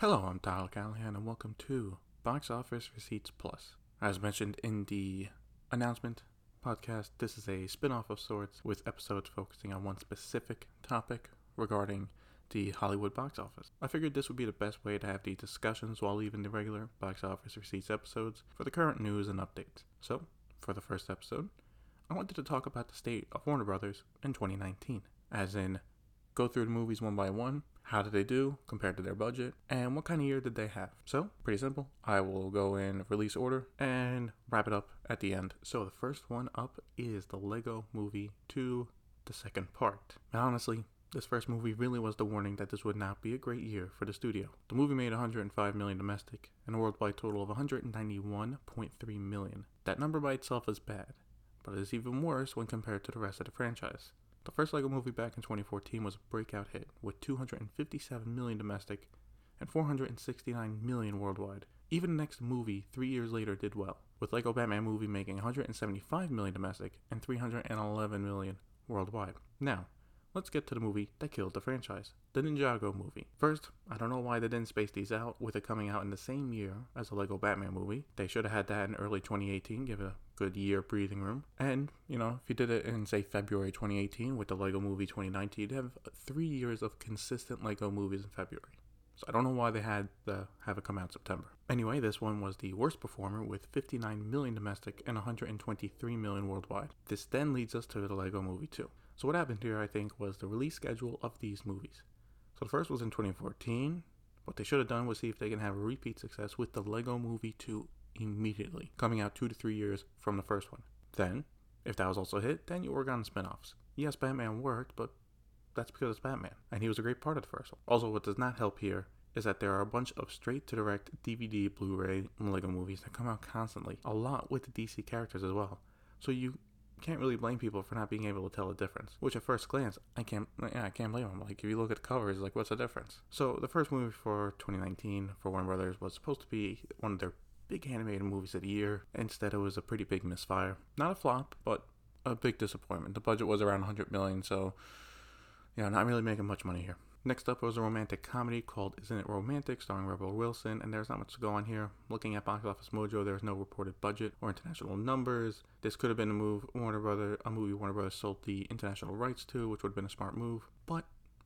Hello, I'm Tyler Callahan, and welcome to Box Office Receipts Plus. As mentioned in the announcement podcast, this is a spin off of sorts with episodes focusing on one specific topic regarding the Hollywood box office. I figured this would be the best way to have the discussions while leaving the regular box office receipts episodes for the current news and updates. So, for the first episode, I wanted to talk about the state of Warner Brothers in 2019, as in go through the movies one by one. How did they do compared to their budget? And what kind of year did they have? So, pretty simple. I will go in release order and wrap it up at the end. So, the first one up is the Lego Movie 2, the second part. And honestly, this first movie really was the warning that this would not be a great year for the studio. The movie made 105 million domestic and a worldwide total of 191.3 million. That number by itself is bad, but it is even worse when compared to the rest of the franchise. The first LEGO movie back in 2014 was a breakout hit with 257 million domestic and 469 million worldwide. Even the next movie, three years later, did well, with LEGO Batman movie making 175 million domestic and 311 million worldwide. Now, let's get to the movie that killed the franchise, the Ninjago movie. First, I don't know why they didn't space these out with it coming out in the same year as the Lego Batman movie. They should have had that in early 2018, give it a good year breathing room. And, you know, if you did it in, say, February 2018 with the Lego movie 2019, you'd have three years of consistent Lego movies in February. So I don't know why they had to have it come out September. Anyway, this one was the worst performer with 59 million domestic and 123 million worldwide. This then leads us to the Lego Movie 2. So what happened here, I think, was the release schedule of these movies. So the first was in 2014. What they should have done was see if they can have a repeat success with the Lego Movie 2 immediately, coming out two to three years from the first one. Then, if that was also a hit, then you work on spin-offs. Yes, Batman worked, but that's because it's Batman, and he was a great part of the first one. Also, what does not help here is that there are a bunch of straight to direct DVD, Blu ray, and Lego movies that come out constantly, a lot with the DC characters as well. So you can't really blame people for not being able to tell the difference. Which at first glance, I can't, yeah, I can't blame them. Like if you look at the covers, like what's the difference? So the first movie for 2019 for Warner Brothers was supposed to be one of their big animated movies of the year. Instead, it was a pretty big misfire. Not a flop, but a big disappointment. The budget was around 100 million, so yeah, not really making much money here. Next up was a romantic comedy called Isn't It Romantic, starring Rebel Wilson, and there's not much to go on here. Looking at Box Office Mojo, there's no reported budget or international numbers. This could have been a move Warner Brother, a movie Warner Brothers sold the international rights to, which would have been a smart move. But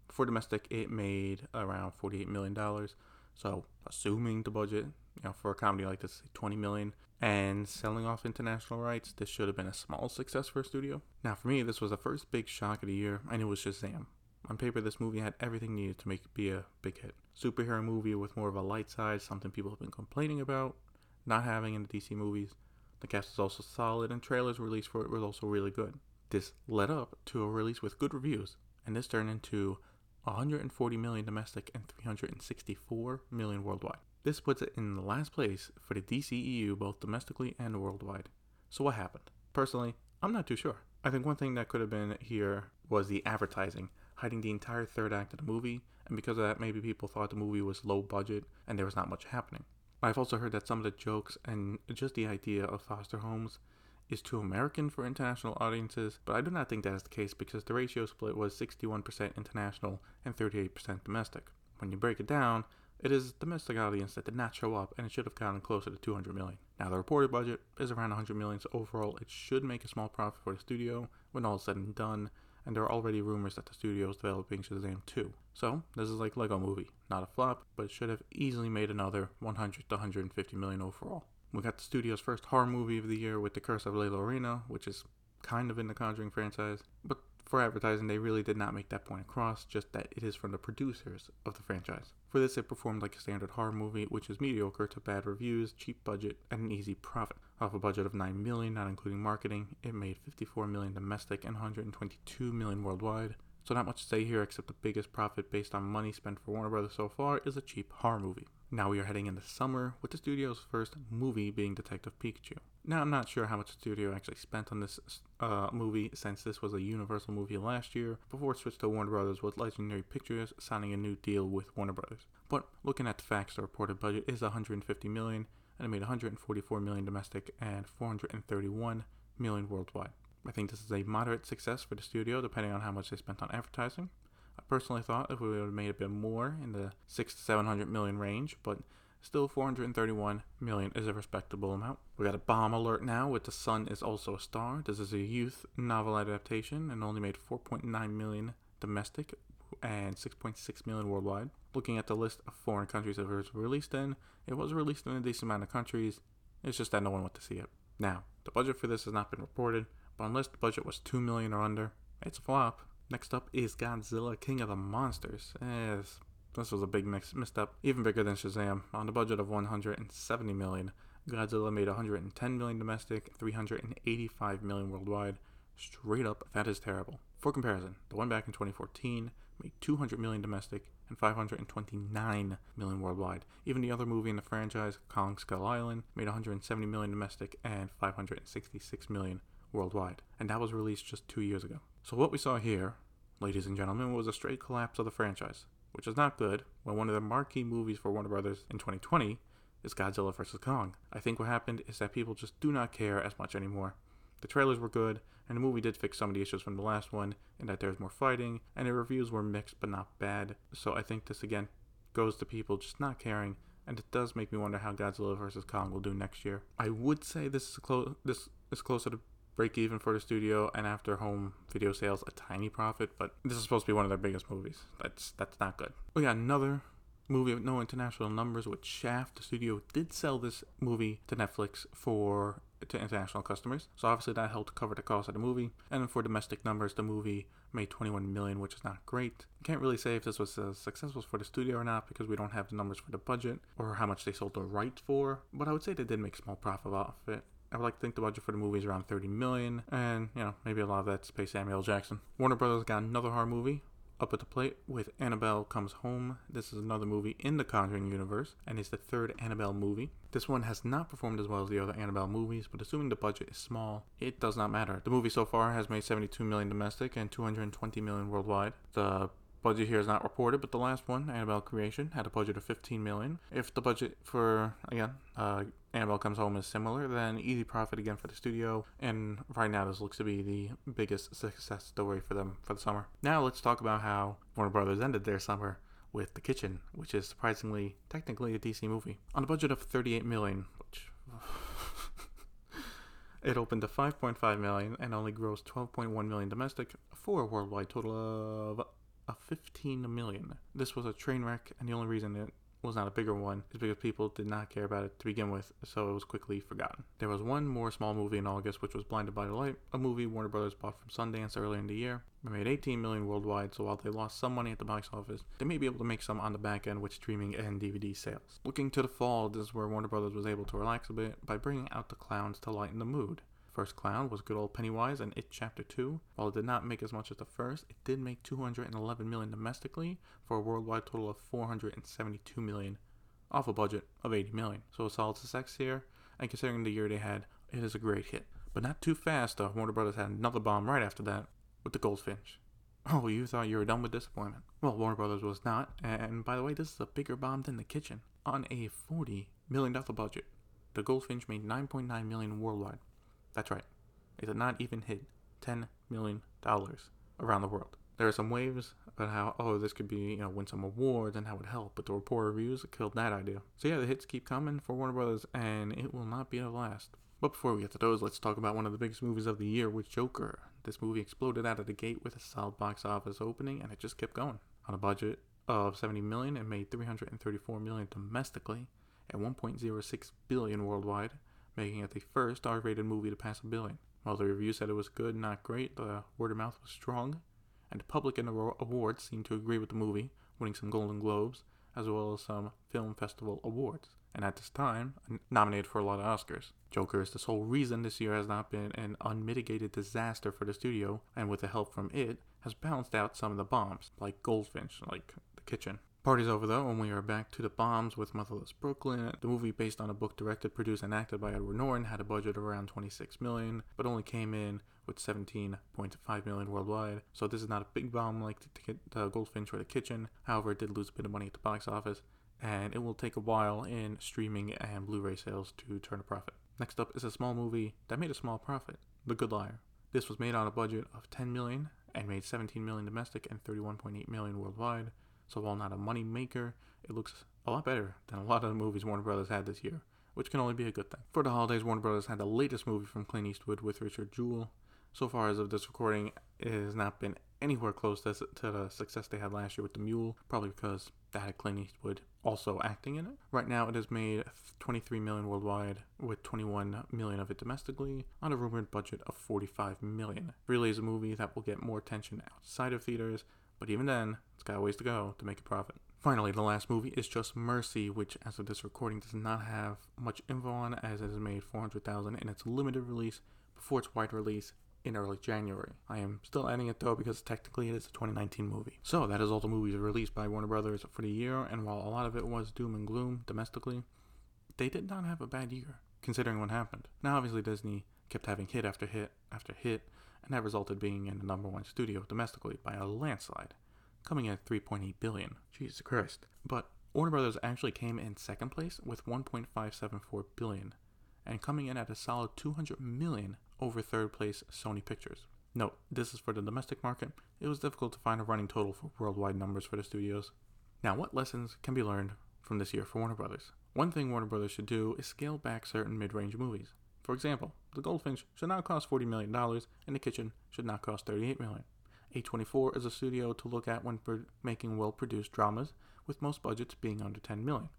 for domestic, it made around 48 million dollars. So, assuming the budget, you know, for a comedy like this, 20 million, and selling off international rights, this should have been a small success for a studio. Now, for me, this was the first big shock of the year, and it was Shazam. On paper, this movie had everything needed to make it be a big hit. Superhero movie with more of a light side, something people have been complaining about, not having in the DC movies. The cast is also solid, and trailers released for it was also really good. This led up to a release with good reviews, and this turned into 140 million domestic and 364 million worldwide. This puts it in the last place for the DCEU both domestically and worldwide. So what happened? Personally, I'm not too sure. I think one thing that could have been here was the advertising hiding the entire third act of the movie, and because of that, maybe people thought the movie was low budget and there was not much happening. I've also heard that some of the jokes and just the idea of foster homes is too American for international audiences, but I do not think that is the case because the ratio split was 61% international and 38% domestic. When you break it down, it is domestic audience that did not show up and it should have gotten closer to 200 million. Now the reported budget is around 100 million, so overall it should make a small profit for the studio when all is said and done, and there are already rumors that the studio is developing Shazam 2. So, this is like Lego Movie. Not a flop, but it should have easily made another 100 to 150 million overall. We got the studio's first horror movie of the year with The Curse of La Llorona, which is kind of in the Conjuring franchise, but for advertising, they really did not make that point across, just that it is from the producers of the franchise. For this, it performed like a standard horror movie, which is mediocre to bad reviews, cheap budget, and an easy profit. Off a budget of 9 million, not including marketing, it made 54 million domestic and 122 million worldwide. So not much to say here except the biggest profit based on money spent for Warner Brothers so far is a cheap horror movie. Now we are heading into summer, with the studio's first movie being Detective Pikachu. Now, I'm not sure how much the studio actually spent on this uh, movie since this was a Universal movie last year, before it switched to Warner Brothers with Legendary Pictures signing a new deal with Warner Brothers. But looking at the facts, the reported budget is 150 million, and it made 144 million domestic and 431 million worldwide. I think this is a moderate success for the studio, depending on how much they spent on advertising. I personally thought if we would have made a bit more in the six to seven hundred million range, but still 431 million is a respectable amount. We got a bomb alert now with The Sun is Also a Star. This is a youth novel adaptation and only made 4.9 million domestic and 6.6 million worldwide. Looking at the list of foreign countries it was released in, it was released in a decent amount of countries. It's just that no one went to see it. Now, the budget for this has not been reported, but unless the budget was 2 million or under, it's a flop. Next up is Godzilla King of the Monsters. Yes, this was a big mix, misstep, even bigger than Shazam. On a budget of 170 million, Godzilla made 110 million domestic, 385 million worldwide. Straight up, that is terrible. For comparison, the one back in 2014 made 200 million domestic and 529 million worldwide. Even the other movie in the franchise, Kong Skull Island, made 170 million domestic and 566 million worldwide. And that was released just two years ago. So what we saw here, ladies and gentlemen, was a straight collapse of the franchise, which is not good when one of the marquee movies for Warner Brothers in 2020 is Godzilla vs. Kong. I think what happened is that people just do not care as much anymore. The trailers were good, and the movie did fix some of the issues from the last one, in that there's more fighting, and the reviews were mixed but not bad. So I think this again goes to people just not caring, and it does make me wonder how Godzilla vs Kong will do next year. I would say this is close. This is closer to break even for the studio, and after home video sales, a tiny profit. But this is supposed to be one of their biggest movies. That's that's not good. We got another movie with no international numbers with Shaft. The studio did sell this movie to Netflix for to international customers. So obviously that helped cover the cost of the movie. And for domestic numbers, the movie made 21 million, which is not great. Can't really say if this was uh, successful for the studio or not because we don't have the numbers for the budget or how much they sold the rights for. But I would say they did make small profit off it. I would like to think the budget for the movie is around 30 million, and you know maybe a lot of that's pay Samuel Jackson. Warner Brothers got another horror movie, up at the plate with Annabelle Comes Home. This is another movie in the Conjuring universe, and it's the third Annabelle movie. This one has not performed as well as the other Annabelle movies, but assuming the budget is small, it does not matter. The movie so far has made 72 million domestic and 220 million worldwide. The budget here is not reported, but the last one, Annabelle Creation, had a budget of 15 million. If the budget for again, uh, Annabelle Comes Home is similar, then easy profit again for the studio. And right now, this looks to be the biggest success story for them for the summer. Now let's talk about how Warner Brothers ended their summer with The Kitchen, which is surprisingly technically a DC movie. On a budget of 38 million, which it opened to 5.5 million and only grossed 12.1 million domestic for a worldwide total of a 15 million. This was a train wreck, and the only reason it was not a bigger one is because people did not care about it to begin with, so it was quickly forgotten. There was one more small movie in August, which was Blinded by the Light, a movie Warner Brothers bought from Sundance earlier in the year. It made 18 million worldwide, so while they lost some money at the box office, they may be able to make some on the back end with streaming and DVD sales. Looking to the fall, this is where Warner Brothers was able to relax a bit by bringing out the clowns to lighten the mood. First Clown was good old Pennywise and It Chapter 2. While it did not make as much as the first, it did make 211 million domestically for a worldwide total of 472 million off a budget of 80 million. So a solid success here, and considering the year they had, it is a great hit. But not too fast though. Warner Brothers had another bomb right after that with the Goldfinch. Oh, you thought you were done with disappointment. Well, Warner Brothers was not, and by the way, this is a bigger bomb than the kitchen. On a $40 million budget, the Goldfinch made 9.9 million worldwide. That's right. It did not even hit $10 million around the world. There are some waves about how, oh, this could be, you know, win some awards and how it would help, but the poor reviews killed that idea. So yeah, the hits keep coming for Warner Brothers, and it will not be the last. But before we get to those, let's talk about one of the biggest movies of the year with Joker. This movie exploded out of the gate with a solid box office opening, and it just kept going. On a budget of 70 million, it made 334 million domestically and 1.06 billion worldwide making it the first R rated movie to pass a billion. While the reviews said it was good, not great, the word of mouth was strong, and the public and the awards seemed to agree with the movie, winning some Golden Globes, as well as some film festival awards, and at this time, nominated for a lot of Oscars. Joker is the sole reason this year has not been an unmitigated disaster for the studio, and with the help from it, has balanced out some of the bombs, like Goldfinch, like The Kitchen. Party's over though, and we are back to the bombs with Motherless Brooklyn. The movie, based on a book directed, produced, and acted by Edward Norton, had a budget of around 26 million, but only came in with 17.5 million worldwide. So this is not a big bomb like the, the Goldfinch or The Kitchen. However, it did lose a bit of money at the box office, and it will take a while in streaming and Blu-ray sales to turn a profit. Next up is a small movie that made a small profit, The Good Liar. This was made on a budget of 10 million and made 17 million domestic and 31.8 million worldwide. So while not a money maker, it looks a lot better than a lot of the movies Warner Brothers had this year, which can only be a good thing. For the holidays, Warner Brothers had the latest movie from Clint Eastwood with Richard Jewell. So far as of this recording, it has not been anywhere close to, to the success they had last year with The Mule, probably because that had Clint Eastwood also acting in it. Right now, it has made 23 million worldwide, with 21 million of it domestically, on a rumored budget of 45 million. Really is a movie that will get more attention outside of theaters, but even then, got a ways to go to make a profit. Finally, the last movie is Just Mercy, which, as of this recording, does not have much info on, as it has made 400,000 in its limited release before its wide release in early January. I am still adding it though because technically it is a 2019 movie. So that is all the movies released by Warner Brothers for the year, and while a lot of it was doom and gloom domestically, they did not have a bad year considering what happened. Now, obviously, Disney kept having hit after hit after hit, and that resulted being in the number one studio domestically by a landslide, coming in at 3.8 billion. Jesus Christ! But Warner Brothers actually came in second place with 1.574 billion, and coming in at a solid 200 million over third place Sony Pictures. Note, this is for the domestic market. It was difficult to find a running total for worldwide numbers for the studios. Now, what lessons can be learned from this year for Warner Brothers? One thing Warner Brothers should do is scale back certain mid range movies. For example, The Goldfinch should not cost $40 million, and The Kitchen should not cost $38 million. A24 is a studio to look at when making well produced dramas, with most budgets being under 10 million.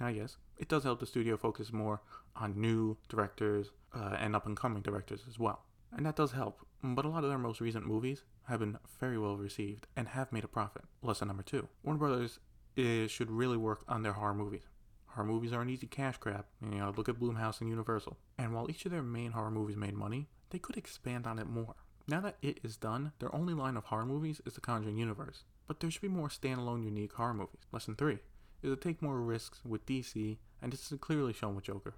Now, yes, it does help the studio focus more on new directors uh, and up and coming directors as well. And that does help, but a lot of their most recent movies have been very well received and have made a profit. Lesson number two Warner Brothers is, should really work on their horror movies. Horror movies are an easy cash grab. You know, look at Blumhouse and Universal. And while each of their main horror movies made money, they could expand on it more. Now that it is done, their only line of horror movies is the Conjuring universe. But there should be more standalone, unique horror movies. Lesson 3 is to take more risks with DC, and this is clearly shown with Joker.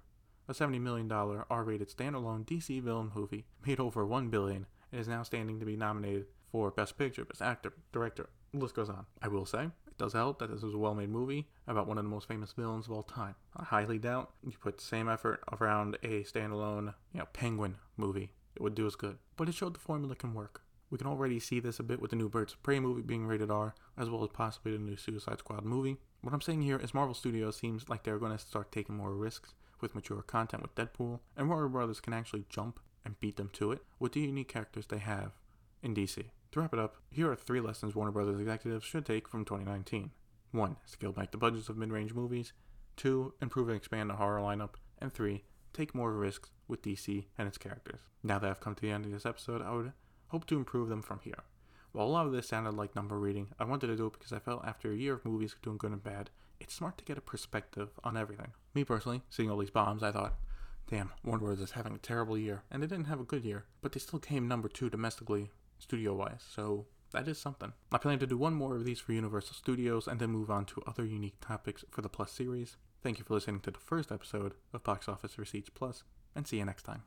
A $70 million R-rated standalone DC villain movie made over 1 billion and is now standing to be nominated for Best Picture, Best Actor, Director, the list goes on. I will say, it does help that this is a well-made movie about one of the most famous villains of all time. I highly doubt you put the same effort around a standalone, you know, Penguin movie. It would do us good. But it showed the formula can work. We can already see this a bit with the new Birds of Prey movie being rated R, as well as possibly the new Suicide Squad movie. What I'm saying here is Marvel Studios seems like they're going to start taking more risks with mature content with Deadpool, and Warner Brothers can actually jump and beat them to it with the unique characters they have in DC. To wrap it up, here are three lessons Warner Brothers executives should take from 2019. 1. Scale back the budgets of mid range movies. 2. Improve and expand the horror lineup. And 3. Take more risks with DC and its characters. Now that I've come to the end of this episode, I would hope to improve them from here. While a lot of this sounded like number reading, I wanted to do it because I felt after a year of movies doing good and bad, it's smart to get a perspective on everything. Me personally, seeing all these bombs, I thought, damn, Warner Bros. is having a terrible year. And they didn't have a good year, but they still came number two domestically, studio wise, so that is something. I plan to do one more of these for Universal Studios and then move on to other unique topics for the Plus series. Thank you for listening to the first episode of Box Office Receipts Plus, and see you next time.